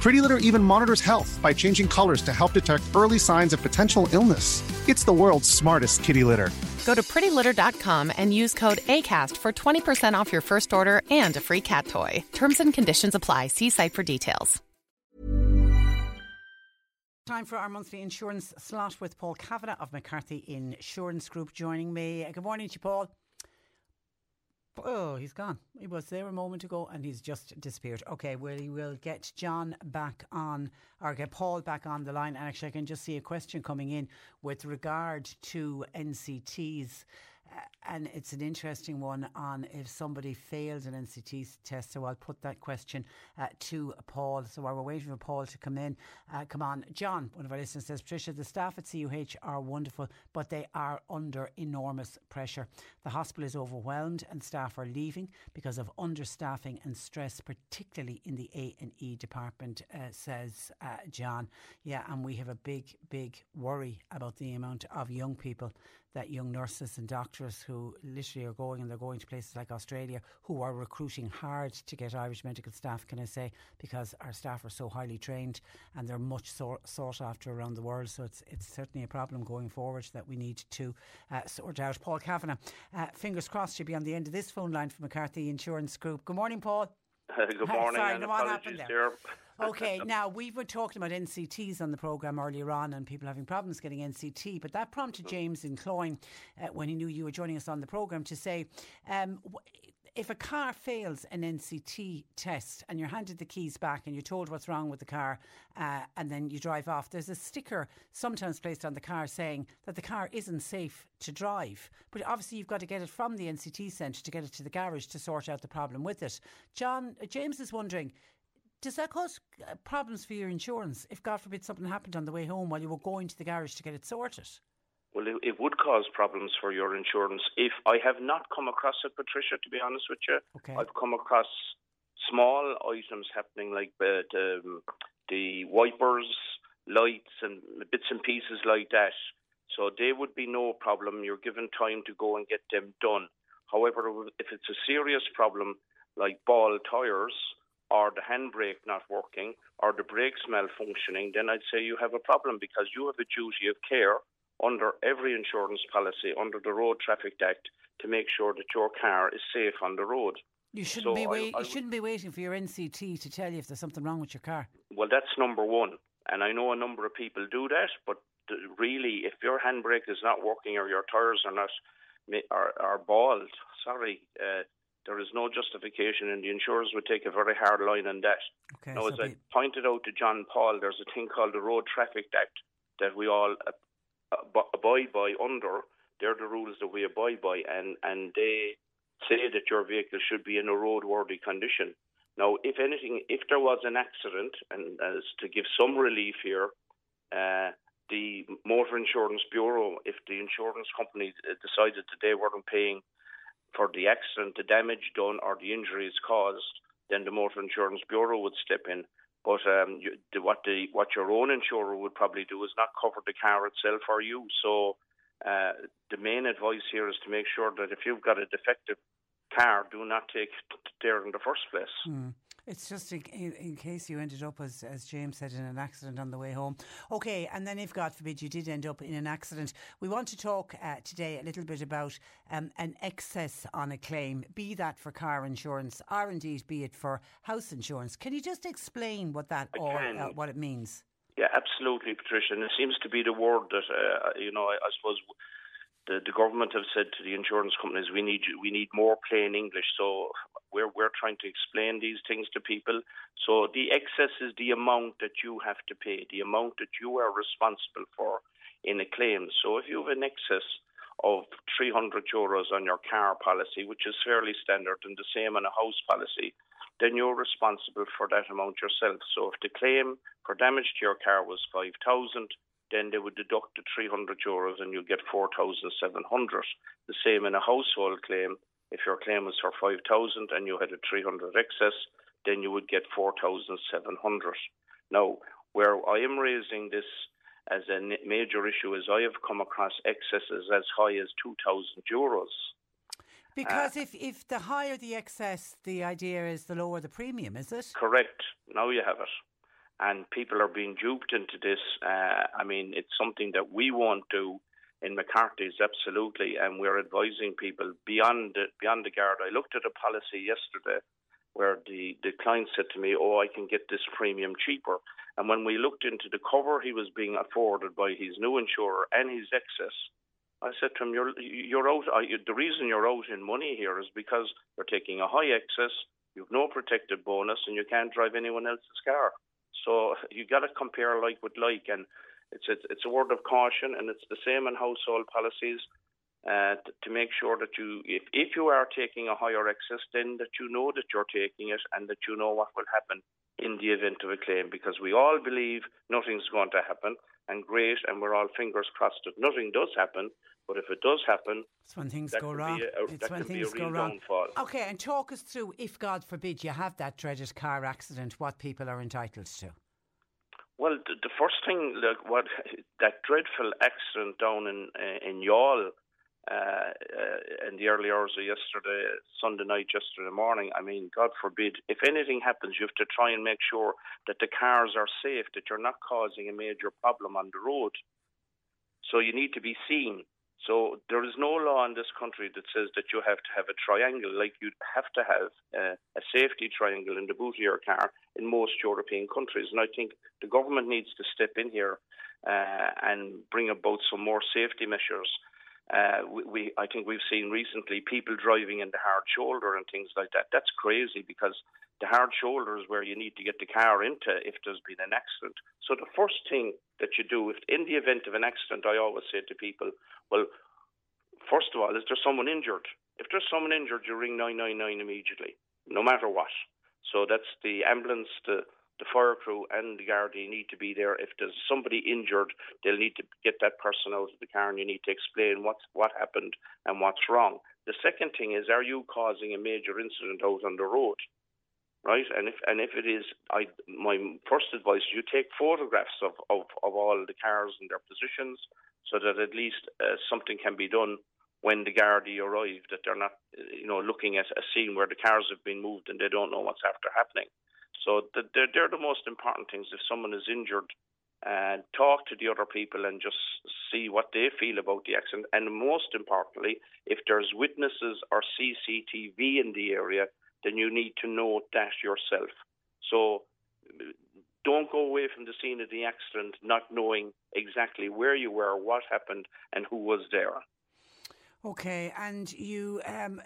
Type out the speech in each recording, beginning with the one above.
Pretty Litter even monitors health by changing colors to help detect early signs of potential illness. It's the world's smartest kitty litter. Go to prettylitter.com and use code ACAST for 20% off your first order and a free cat toy. Terms and conditions apply. See site for details. Time for our monthly insurance slot with Paul Kavanagh of McCarthy Insurance Group joining me. Good morning to you, Paul. Oh, he's gone. He was there a moment ago and he's just disappeared. Okay, well, we will get John back on, or get Paul back on the line. And actually, I can just see a question coming in with regard to NCTs. And it's an interesting one on if somebody failed an NCT test. So I'll put that question uh, to Paul. So while we're waiting for Paul to come in, uh, come on. John, one of our listeners says, Patricia, the staff at CUH are wonderful, but they are under enormous pressure. The hospital is overwhelmed and staff are leaving because of understaffing and stress, particularly in the A&E department, uh, says uh, John. Yeah, and we have a big, big worry about the amount of young people that young nurses and doctors who literally are going and they're going to places like Australia who are recruiting hard to get Irish medical staff, can I say, because our staff are so highly trained and they're much sought, after around the world. So it's it's certainly a problem going forward that we need to uh, sort out. Paul Kavanagh, uh, fingers crossed you'll be on the end of this phone line from McCarthy Insurance Group. Good morning, Paul. Good morning. Sorry, and no, what happened there. okay, now we were talking about NCTs on the programme earlier on and people having problems getting NCT, but that prompted James in Cloyne, uh, when he knew you were joining us on the programme, to say, um, if a car fails an NCT test and you're handed the keys back and you're told what's wrong with the car uh, and then you drive off, there's a sticker sometimes placed on the car saying that the car isn't safe to drive. But obviously, you've got to get it from the NCT centre to get it to the garage to sort out the problem with it. John, uh, James is wondering. Does that cause uh, problems for your insurance if, God forbid, something happened on the way home while you were going to the garage to get it sorted? Well, it, it would cause problems for your insurance. If I have not come across it, Patricia, to be honest with you, Okay. I've come across small items happening like the, um, the wipers, lights, and bits and pieces like that. So they would be no problem. You're given time to go and get them done. However, if it's a serious problem like ball tires or the handbrake not working or the brakes malfunctioning, then I'd say you have a problem because you have a duty of care under every insurance policy under the Road Traffic Act to make sure that your car is safe on the road. You shouldn't so be wait, I, I, you shouldn't be waiting for your NCT to tell you if there's something wrong with your car. Well, that's number one, and I know a number of people do that. But really, if your handbrake is not working or your tires are not are, are bald, sorry, uh, there is no justification, and the insurers would take a very hard line on that. Okay, now, so as. I pointed out to John Paul, there's a thing called the Road Traffic Act that we all uh, abide by under. They're the rules that we abide by, and, and they say that your vehicle should be in a roadworthy condition. Now, if anything, if there was an accident, and as to give some relief here, uh, the Motor Insurance Bureau, if the insurance company decided that they weren't paying for the accident, the damage done, or the injuries caused, then the Motor Insurance Bureau would step in. But um, you, the, what the what your own insurer would probably do is not cover the car itself for you. So uh, the main advice here is to make sure that if you've got a defective car, do not take it there in the first place. Mm. It's just in, in, case you ended up, as, as James said, in an accident on the way home. Okay, and then if God forbid you did end up in an accident, we want to talk uh, today a little bit about um, an excess on a claim, be that for car insurance or indeed be it for house insurance. Can you just explain what that all, uh, what it means? Yeah, absolutely, Patricia. And it seems to be the word that uh, you know. I, I suppose the, the government have said to the insurance companies, we need we need more plain English. So we're we're trying to explain these things to people. So the excess is the amount that you have to pay, the amount that you are responsible for in a claim. So if you have an excess of 300 euros on your car policy, which is fairly standard, and the same on a house policy, then you're responsible for that amount yourself. So if the claim for damage to your car was 5,000, then they would deduct the 300 euros and you get 4,700. The same in a household claim. If your claim was for 5,000 and you had a 300 excess, then you would get 4,700. Now, where I am raising this as a major issue is I have come across excesses as high as 2,000 euros. Because uh, if, if the higher the excess, the idea is the lower the premium, is it? Correct. Now you have it and people are being duped into this. Uh, I mean, it's something that we won't do in McCarthy's absolutely, and we're advising people beyond the, beyond the guard. I looked at a policy yesterday where the, the client said to me, "Oh, I can get this premium cheaper." And when we looked into the cover he was being afforded by his new insurer and his excess, I said to him, "You're you're out. the reason you're out in money here is because you're taking a high excess, you've no protected bonus, and you can't drive anyone else's car." So you got to compare like with like, and it's a, it's a word of caution, and it's the same in household policies. Uh, to make sure that you, if, if you are taking a higher excess, then that you know that you're taking it and that you know what will happen in the event of a claim, because we all believe nothing's going to happen, and great, and we're all fingers crossed that nothing does happen. But if it does happen, it's when things go wrong. A, it's when things go wrong. Downfall. Okay, and talk us through if God forbid you have that dreaded car accident, what people are entitled to. Well, the, the first thing, like what that dreadful accident down in uh, in Youghal uh, uh, in the early hours of yesterday, Sunday night, yesterday morning. I mean, God forbid, if anything happens, you have to try and make sure that the cars are safe, that you're not causing a major problem on the road. So you need to be seen. So there is no law in this country that says that you have to have a triangle, like you have to have uh, a safety triangle in the boot of your car in most European countries. And I think the government needs to step in here uh, and bring about some more safety measures. Uh, we, we, I think we've seen recently people driving in the hard shoulder and things like that. That's crazy because the hard shoulder is where you need to get the car into if there's been an accident. So the first thing that you do, if in the event of an accident, I always say to people, well, first of all, is there someone injured? If there's someone injured, you ring 999 immediately, no matter what. So that's the ambulance, the the fire crew and the Gardaí need to be there. If there's somebody injured, they'll need to get that person out of the car, and you need to explain what's what happened and what's wrong. The second thing is, are you causing a major incident out on the road? right? And if and if it is, I my first advice: you take photographs of, of, of all the cars and their positions, so that at least uh, something can be done when the Gardaí arrive. That they're not, you know, looking at a scene where the cars have been moved and they don't know what's after happening. So the, they're they're the most important things. If someone is injured, and talk to the other people and just see what they feel about the accident. And most importantly, if there's witnesses or CCTV in the area, then you need to note that yourself. So don't go away from the scene of the accident not knowing exactly where you were, what happened, and who was there. Okay, and you, um,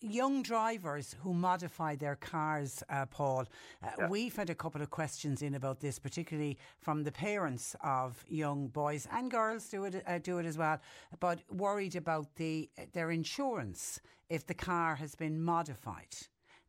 young drivers who modify their cars, uh, Paul, uh, yeah. we've had a couple of questions in about this, particularly from the parents of young boys and girls do it, uh, do it as well, but worried about the their insurance if the car has been modified.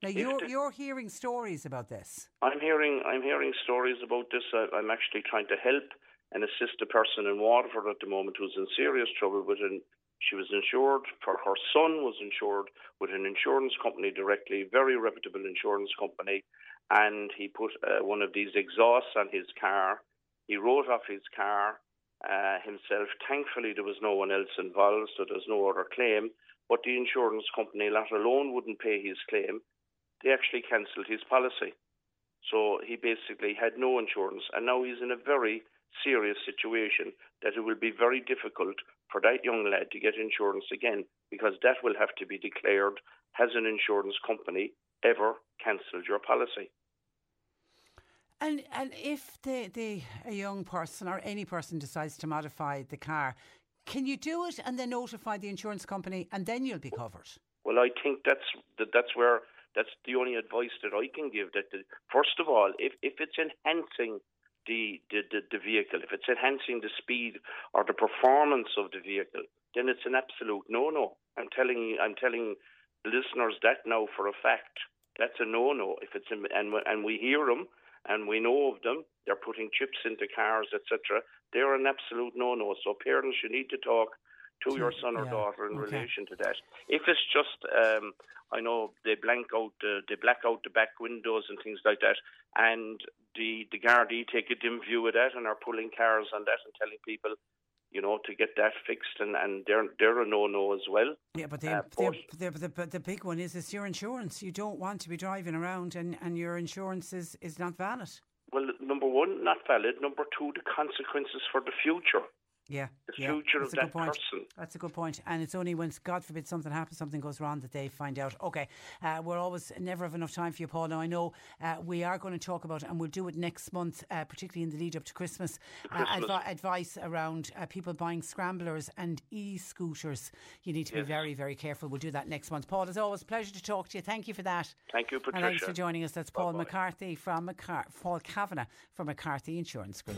Now you're you're hearing stories about this. I'm hearing I'm hearing stories about this. I'm actually trying to help and assist a person in Waterford at the moment who's in serious trouble with an she was insured, for her son was insured with an insurance company directly, very reputable insurance company, and he put uh, one of these exhausts on his car. He wrote off his car uh, himself. Thankfully, there was no one else involved, so there's no other claim. But the insurance company, let alone wouldn't pay his claim, they actually cancelled his policy. So he basically had no insurance, and now he's in a very serious situation that it will be very difficult for that young lad to get insurance again because that will have to be declared has an insurance company ever cancelled your policy. And and if the, the a young person or any person decides to modify the car, can you do it and then notify the insurance company and then you'll be covered? Well, I think that's that, that's where that's the only advice that I can give. That the, first of all, if if it's enhancing the, the, the, the vehicle, if it's enhancing the speed or the performance of the vehicle, then it's an absolute no-no. I'm telling I'm telling listeners that now for a fact. That's a no-no. If it's in, and and we hear them and we know of them, they're putting chips into cars, etc. They're an absolute no-no. So parents, you need to talk to your son or yeah, daughter in okay. relation to that. If it's just, um, I know they blank out, the, they black out the back windows and things like that, and the the Gardaí take a dim view of that and are pulling cars on that and telling people, you know, to get that fixed, and, and they're they're a no no as well. Yeah, but, the, uh, but the, the, the, the big one is it's your insurance. You don't want to be driving around and, and your insurance is, is not valid. Well, number one, not valid. Number two, the consequences for the future. Yeah, the yeah, future of that person. That's a good point. And it's only when, God forbid, something happens, something goes wrong, that they find out. Okay, uh, we're always never have enough time for you, Paul. Now, I know uh, we are going to talk about and we'll do it next month, uh, particularly in the lead up to Christmas. Uh, Christmas. Advi- advice around uh, people buying scramblers and e scooters. You need to yes. be very, very careful. We'll do that next month. Paul, as always, pleasure to talk to you. Thank you for that. Thank you, Patricia. And thanks for joining us. That's Paul Bye-bye. McCarthy from Paul Kavanagh from McCarthy Insurance Group.